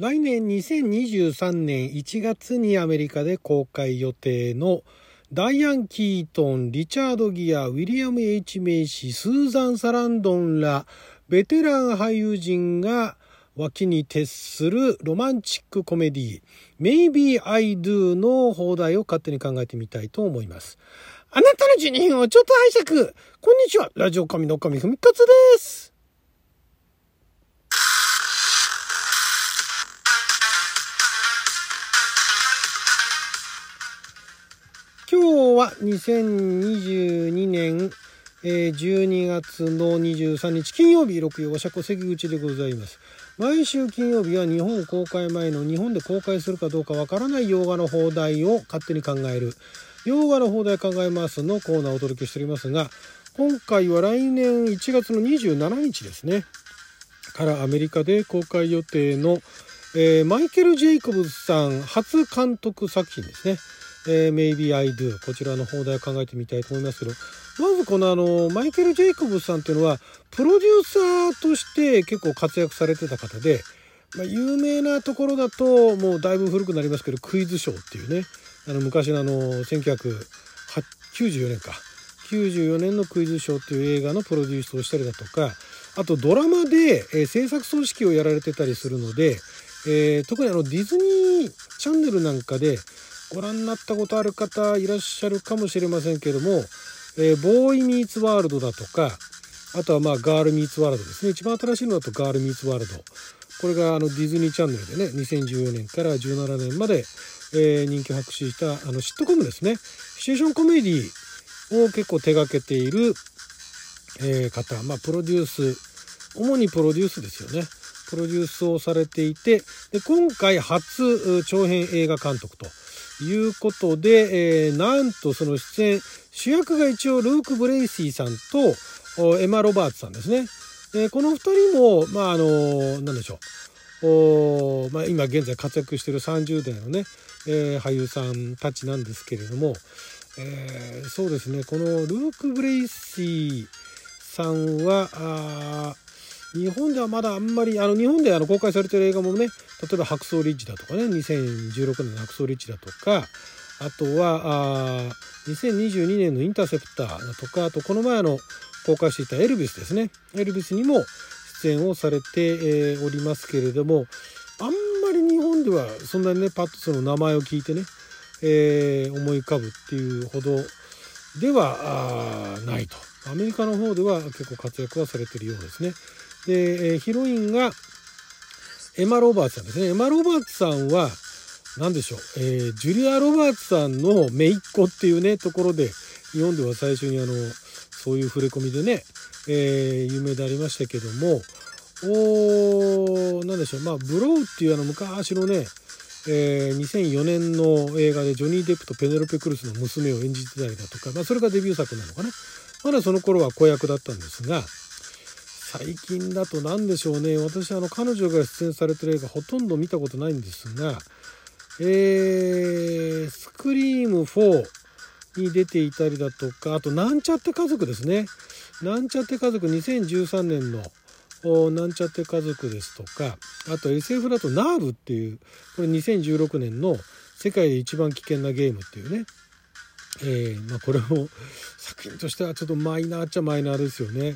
来年2023年1月にアメリカで公開予定のダイアン・キートン、リチャード・ギア、ウィリアム・ H・ メイシ、スーザン・サランドンらベテラン俳優陣が脇に徹するロマンチックコメディ Maybe I Do の放題を勝手に考えてみたいと思います。あなたの12分をちょっと拝借。こんにちは。ラジオ神の神ふみかつです。今日は2022年12月の23日金曜日6曜和釈関口でございます。毎週金曜日は日本公開前の日本で公開するかどうかわからない洋画の放題を勝手に考える。洋画の放題考えますのコーナーをお届けしておりますが今回は来年1月の27日ですね。からアメリカで公開予定の、えー、マイケル・ジェイコブズさん初監督作品ですね「えー、Maybe I Do」こちらの放題を考えてみたいと思いますけど。まずこのあのマイケル・ジェイコブズさんっていうのはプロデューサーとして結構活躍されてた方で、まあ、有名なところだともうだいぶ古くなりますけどクイズショーっていうね。あの昔のあの1994年か。94年のクイズショーっていう映画のプロデュースをしたりだとかあとドラマで、えー、制作組織をやられてたりするので、えー、特にあのディズニーチャンネルなんかでご覧になったことある方いらっしゃるかもしれませんけども、えー、ボーイミーツワールドだとかあとはまあガールミーツワールドですね。一番新しいのだとガールミーツワールド。これがあのディズニーチャンネルでね2014年から17年までえー、人気を博ししたあのシットコムですね。シチュエーションコメディを結構手がけている、えー、方。まあプロデュース主にプロデュースですよね。プロデュースをされていてで今回初長編映画監督ということで、えー、なんとその出演主役が一応ルーク・ブレイシーさんとエマ・ロバーツさんですね。えー、この2人もまああの何でしょうお、まあ、今現在活躍している30代のね、えー、俳優さんたちなんですけれども、えー、そうですねこのルーク・ブレイシーさんは日本ではまだあんまりあの日本であの公開されてる映画もね例えば「白装リッチ」だとかね2016年の「白装リッチ」だとかあとはあ2022年の「インターセプター」だとかあとこの前の公開していた「エルビス」ですね。エルビスにも出演をされて、えー、おりますけれどもあんまり日本ではそんなにねパッとその名前を聞いてね、えー、思い浮かぶっていうほどではないと。アメリカの方では結構活躍はされてるようですね。で、え、ヒロインがエマ・ロバーツさんですね。エマ・ロバーツさんは何でしょう、えー、ジュリア・ロバーツさんの姪っ子っていうねところで日本では最初にあのそういう触れ込みでね、えー、有名でありましたけどもお何でしょう。まあブローっていうあの昔のね、えー、2004年の映画でジョニー・デップとペネロペ・クルスの娘を演じてたりだとか、まあ、それがデビュー作なのかな。まだその頃は子役だったんですが最近だと何でしょうね。私あの彼女が出演されてる映画ほとんど見たことないんですがえー、スクリーム4に出ていたりだとかあとなんちゃって家族ですね。なんちゃって家族2013年のなんちゃって家族ですとかあと SF だとナーブっていうこれ2016年の世界で一番危険なゲームっていうね、えー、まあ、これも作品としてはちょっとマイナーっちゃマイナーですよね。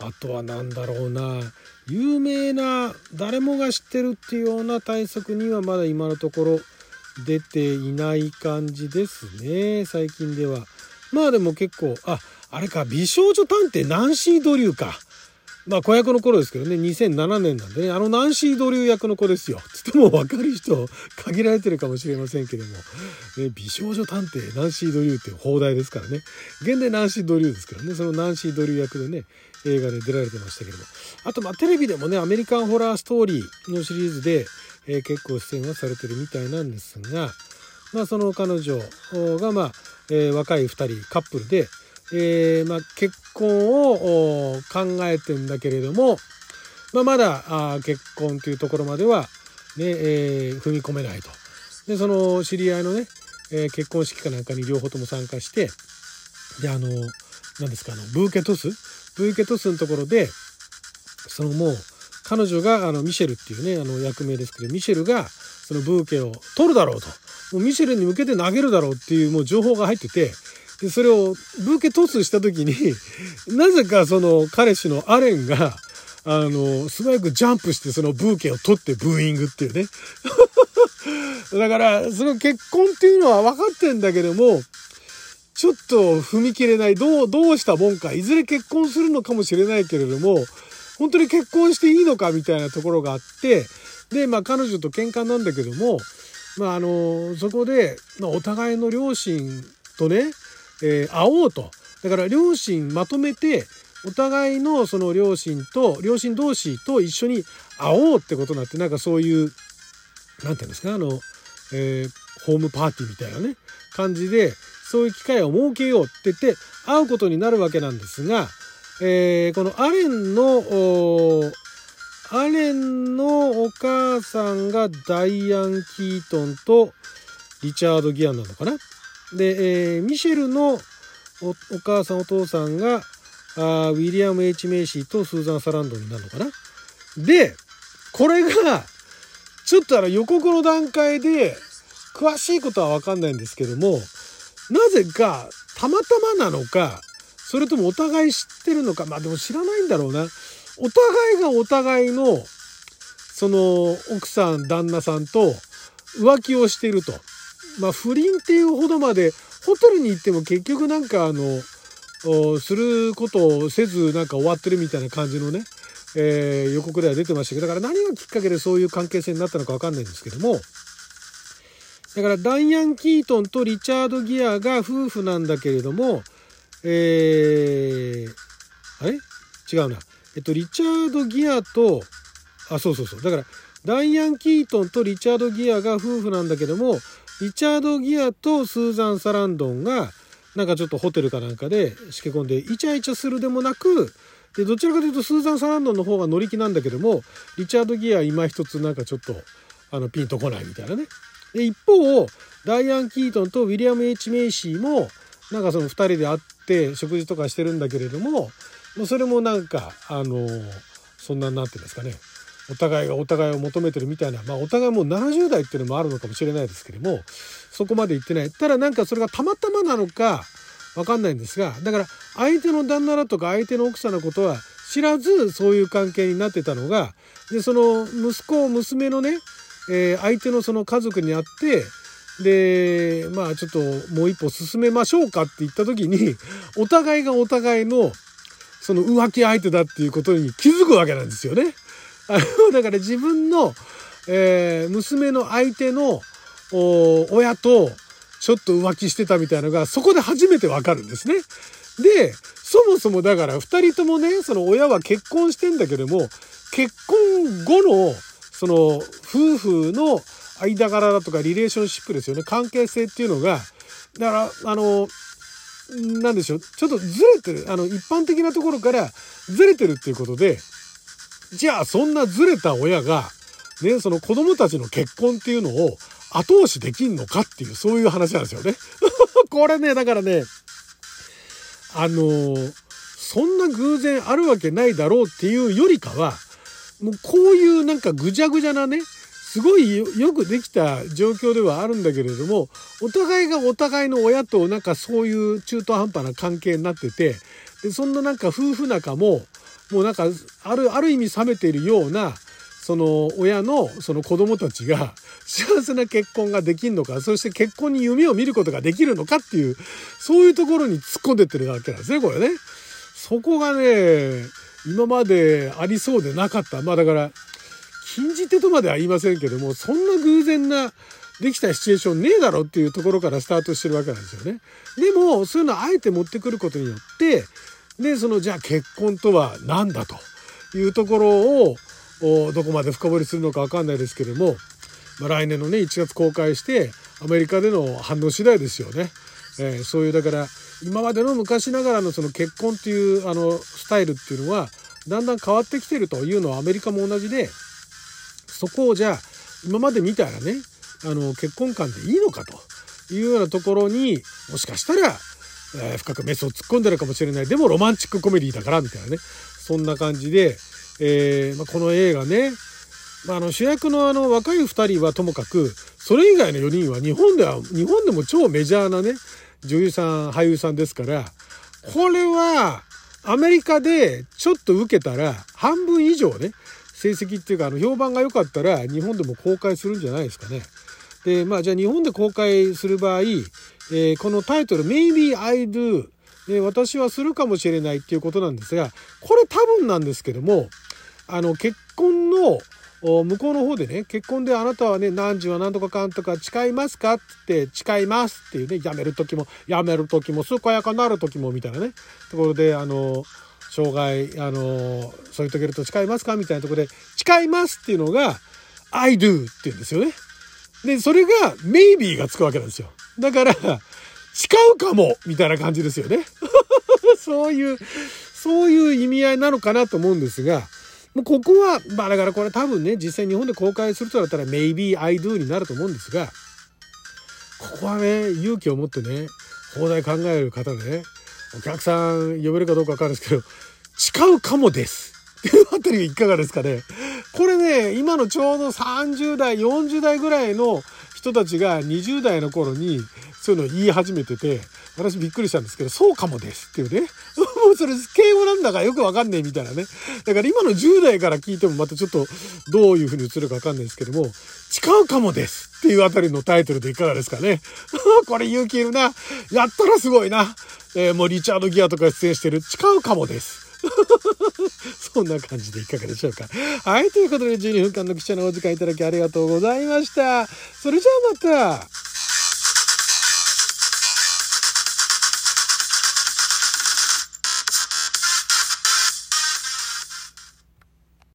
あとは何だろうな。有名な誰もが知ってるっていうような対策にはまだ今のところ出ていない感じですね。最近では。まあでも結構ああれか美少女探偵ナンシー・ドリューか。まあ子役の頃ですけどね。2007年なんでね。あのナンシー・ドリュー役の子ですよ。つっても分かる人限られてるかもしれませんけども、ね、美少女探偵ナンシー・ドリューっていう放題ですからね。現代ナンシー・ドリューですけどね。そのナンシー・ドリュー役でね。映画で出られてましたけどもあとまあテレビでもねアメリカンホラーストーリーのシリーズで、えー、結構出演はされてるみたいなんですがまあその彼女がまあ、えー、若い2人カップルでえー、まあ、結婚を考えてんだけれども、まあ、まだあ結婚というところまではね、えー、踏み込めないと。でその知り合いのね、えー、結婚式かなんかに両方とも参加してであの何ですかあのブーケトスブーケトスのところでそのもう彼女があのミシェルっていうねあの役名ですけどミシェルがそのブーケを取るだろうと。もうミシェルに向けて投げるだろうっていうもう情報が入っててでそれをブーケトスした時に なぜかその彼氏のアレンがあの素早くジャンプしてそのブーケを取ってブーイングっていうね。だからその結婚っていうのは分かってんだけどもちょっと踏み切れない。どうどうしたもんか。いずれ結婚するのかもしれないけれども本当に結婚していいのかみたいなところがあってでまあ彼女と喧嘩なんだけどもまああのそこで、まあ、お互いの両親とね、えー、会おうと。だから両親まとめてお互いのその両親と両親同士と一緒に会おうってことになってなんかそういう何て言うんですかあの、えー、ホームパーティーみたいなね感じでそういう機会を設けようって言って会うことになるわけなんですが、えー、このアレンのアレンのお母さんがダイアン・キートンとリチャード・ギアンなのかな？で、えー、ミシェルのお母さんお父さんがあウィリアム・ H・ メイシーとスーザン・サランドになるのかな？でこれがちょっとあの予告の段階で詳しいことは分かんないんですけどもなぜかたまたまなのかそれともお互い知ってるのかまあでも知らないんだろうな。お互いがお互いのその奥さん旦那さんと浮気をしていると。まあ不倫っていうほどまでホテルに行っても結局なんかあのすることをせずなんか終わってるみたいな感じのね、えー、予告では出てましたけどだから何がきっかけでそういう関係性になったのか分かんないんですけどもだからダイアン・キートンとリチャード・ギアが夫婦なんだけれどもえー、あれ？違うな。えっと、リチャード・ギアと、あ、そうそうそう。だから、ダイアン・キートンとリチャード・ギアが夫婦なんだけども、リチャード・ギアとスーザン・サランドンが、なんかちょっとホテルかなんかでしけ込んでイチャイチャするでもなくでどちらかというとスーザン・サランドンの方が乗り気なんだけどもリチャード・ギア今一つなんかちょっとあのピンとこないみたいなね。で一方ダイアン・キートンとウィリアム・ H・ メイシーもなんかその2人で会って食事とかしてるんだけれどもそれもなんかあのそんな何て言うんですかね。お互いがお互いを求めてるみたいなまあお互いもう70代っていうのもあるのかもしれないですけどもそこまで行ってない。ただなんかそれがたまたまなのか分かんないんですがだから相手の旦那だとか相手の奥さんのことは知らずそういう関係になってたのがでその息子娘のね、えー、相手のその家族に会ってでまあちょっともう一歩進めましょうかって言った時に お互いがお互いのその浮気相手だっていうことに気づくわけなんですよね。だから自分の、えー、娘の相手の親とちょっと浮気してたみたいなのがそこで初めてわかるんですね。でそもそもだから2人ともねその親は結婚してんだけども結婚後のその夫婦の間柄だとかリレーションシップですよね。関係性っていうのがだからあのなんでしょう。ちょっとずれてる。あの一般的なところからずれてるっていうことでじゃあそんなずれた親がねその子供たちの結婚っていうのを後押しできんのかっていうそういう話なんですよね。これねだからねあのそんな偶然あるわけないだろうっていうよりかはもうこういうなんかぐじゃぐじゃなねすごいよくできた状況ではあるんだけれどもお互いがお互いの親となんかそういう中途半端な関係になっててでそんななんか夫婦仲ももうなんかあるある意味冷めているようなその親のその子供たちが幸せな結婚ができるのかそして結婚に夢を見ることができるのかっていうそういうところに突っ込んでってるわけなんですねこれね。そこがね今までありそうでなかったまあだから禁じ手とまでは言いませんけどもそんな偶然なできたシチュエーションねえだろっていうところからスタートしてるわけなんですよね。でもそういうのをあえて持ってくることによってでそのじゃあ結婚とは何だというところをどこまで深掘りするのか分かんないですけども、まあ、来年のね1月公開してアメリカでの反応次第ですよね。えー、そういうだから今までの昔ながらのその結婚っていうあのスタイルっていうのはだんだん変わってきてるというのはアメリカも同じでそこをじゃあ今まで見たらねあの結婚観でいいのかというようなところにもしかしたら、えー、深くメスを突っ込んでるかもしれない。でもロマンチックコメディだからみたいなね。そんな感じで、えーまあ、この映画ね、まあ、あの主役のあの若い2人はともかくそれ以外の4人は日本では日本でも超メジャーなね女優さん俳優さんですからこれはアメリカでちょっと受けたら半分以上ね成績っていうかあの評判が良かったら日本でも公開するんじゃないですかね。でまあじゃあ日本で公開する場合、えー、このタイトル「Maybe I Do」ね、私はするかもしれないっていうことなんですがこれ多分なんですけどもあの結婚の向こうの方でね結婚であなたはね何時は何とかかんとか誓いますかって誓いますっていうねやめる時もやめる時も健やかなる時もみたいなねところであの障害あの添い遂げると誓いますか？みたいなとこで誓いますっていうのが I do って言うんですよね。でそれが maybe がつくわけなんですよ。だから誓うかもみたいな感じですよね。そういうそういう意味合いなのかなと思うんですがもうここは、まあだからこれ多分ね、実際日本で公開するとだったら maybe I do になると思うんですが、ここはね、勇気を持ってね、放題考える方でね、お客さん呼べるかどうかわかるんですけど、誓うかもです。っていうあたりいかがですかね。これね、今のちょうど30代、40代ぐらいの人たちが20代の頃にそういうのを言い始めてて、私びっくりしたんですけど、そうかもですっていうね。もうそれ敬語なんだからよくわかんねえみたいなね。だから今の10代から聞いてもまたちょっとどういう風に映るかわかんないですけども、誓うかもですっていうあたりのタイトルでいかがですかね。これ勇気いるな。やったらすごいな。えー、もうリチャード・ギアとか出演してる誓うかもです。そんな感じでいかがでしょうか。はい。ということで12分間の記者のお時間いただきありがとうございました。それじゃあまた。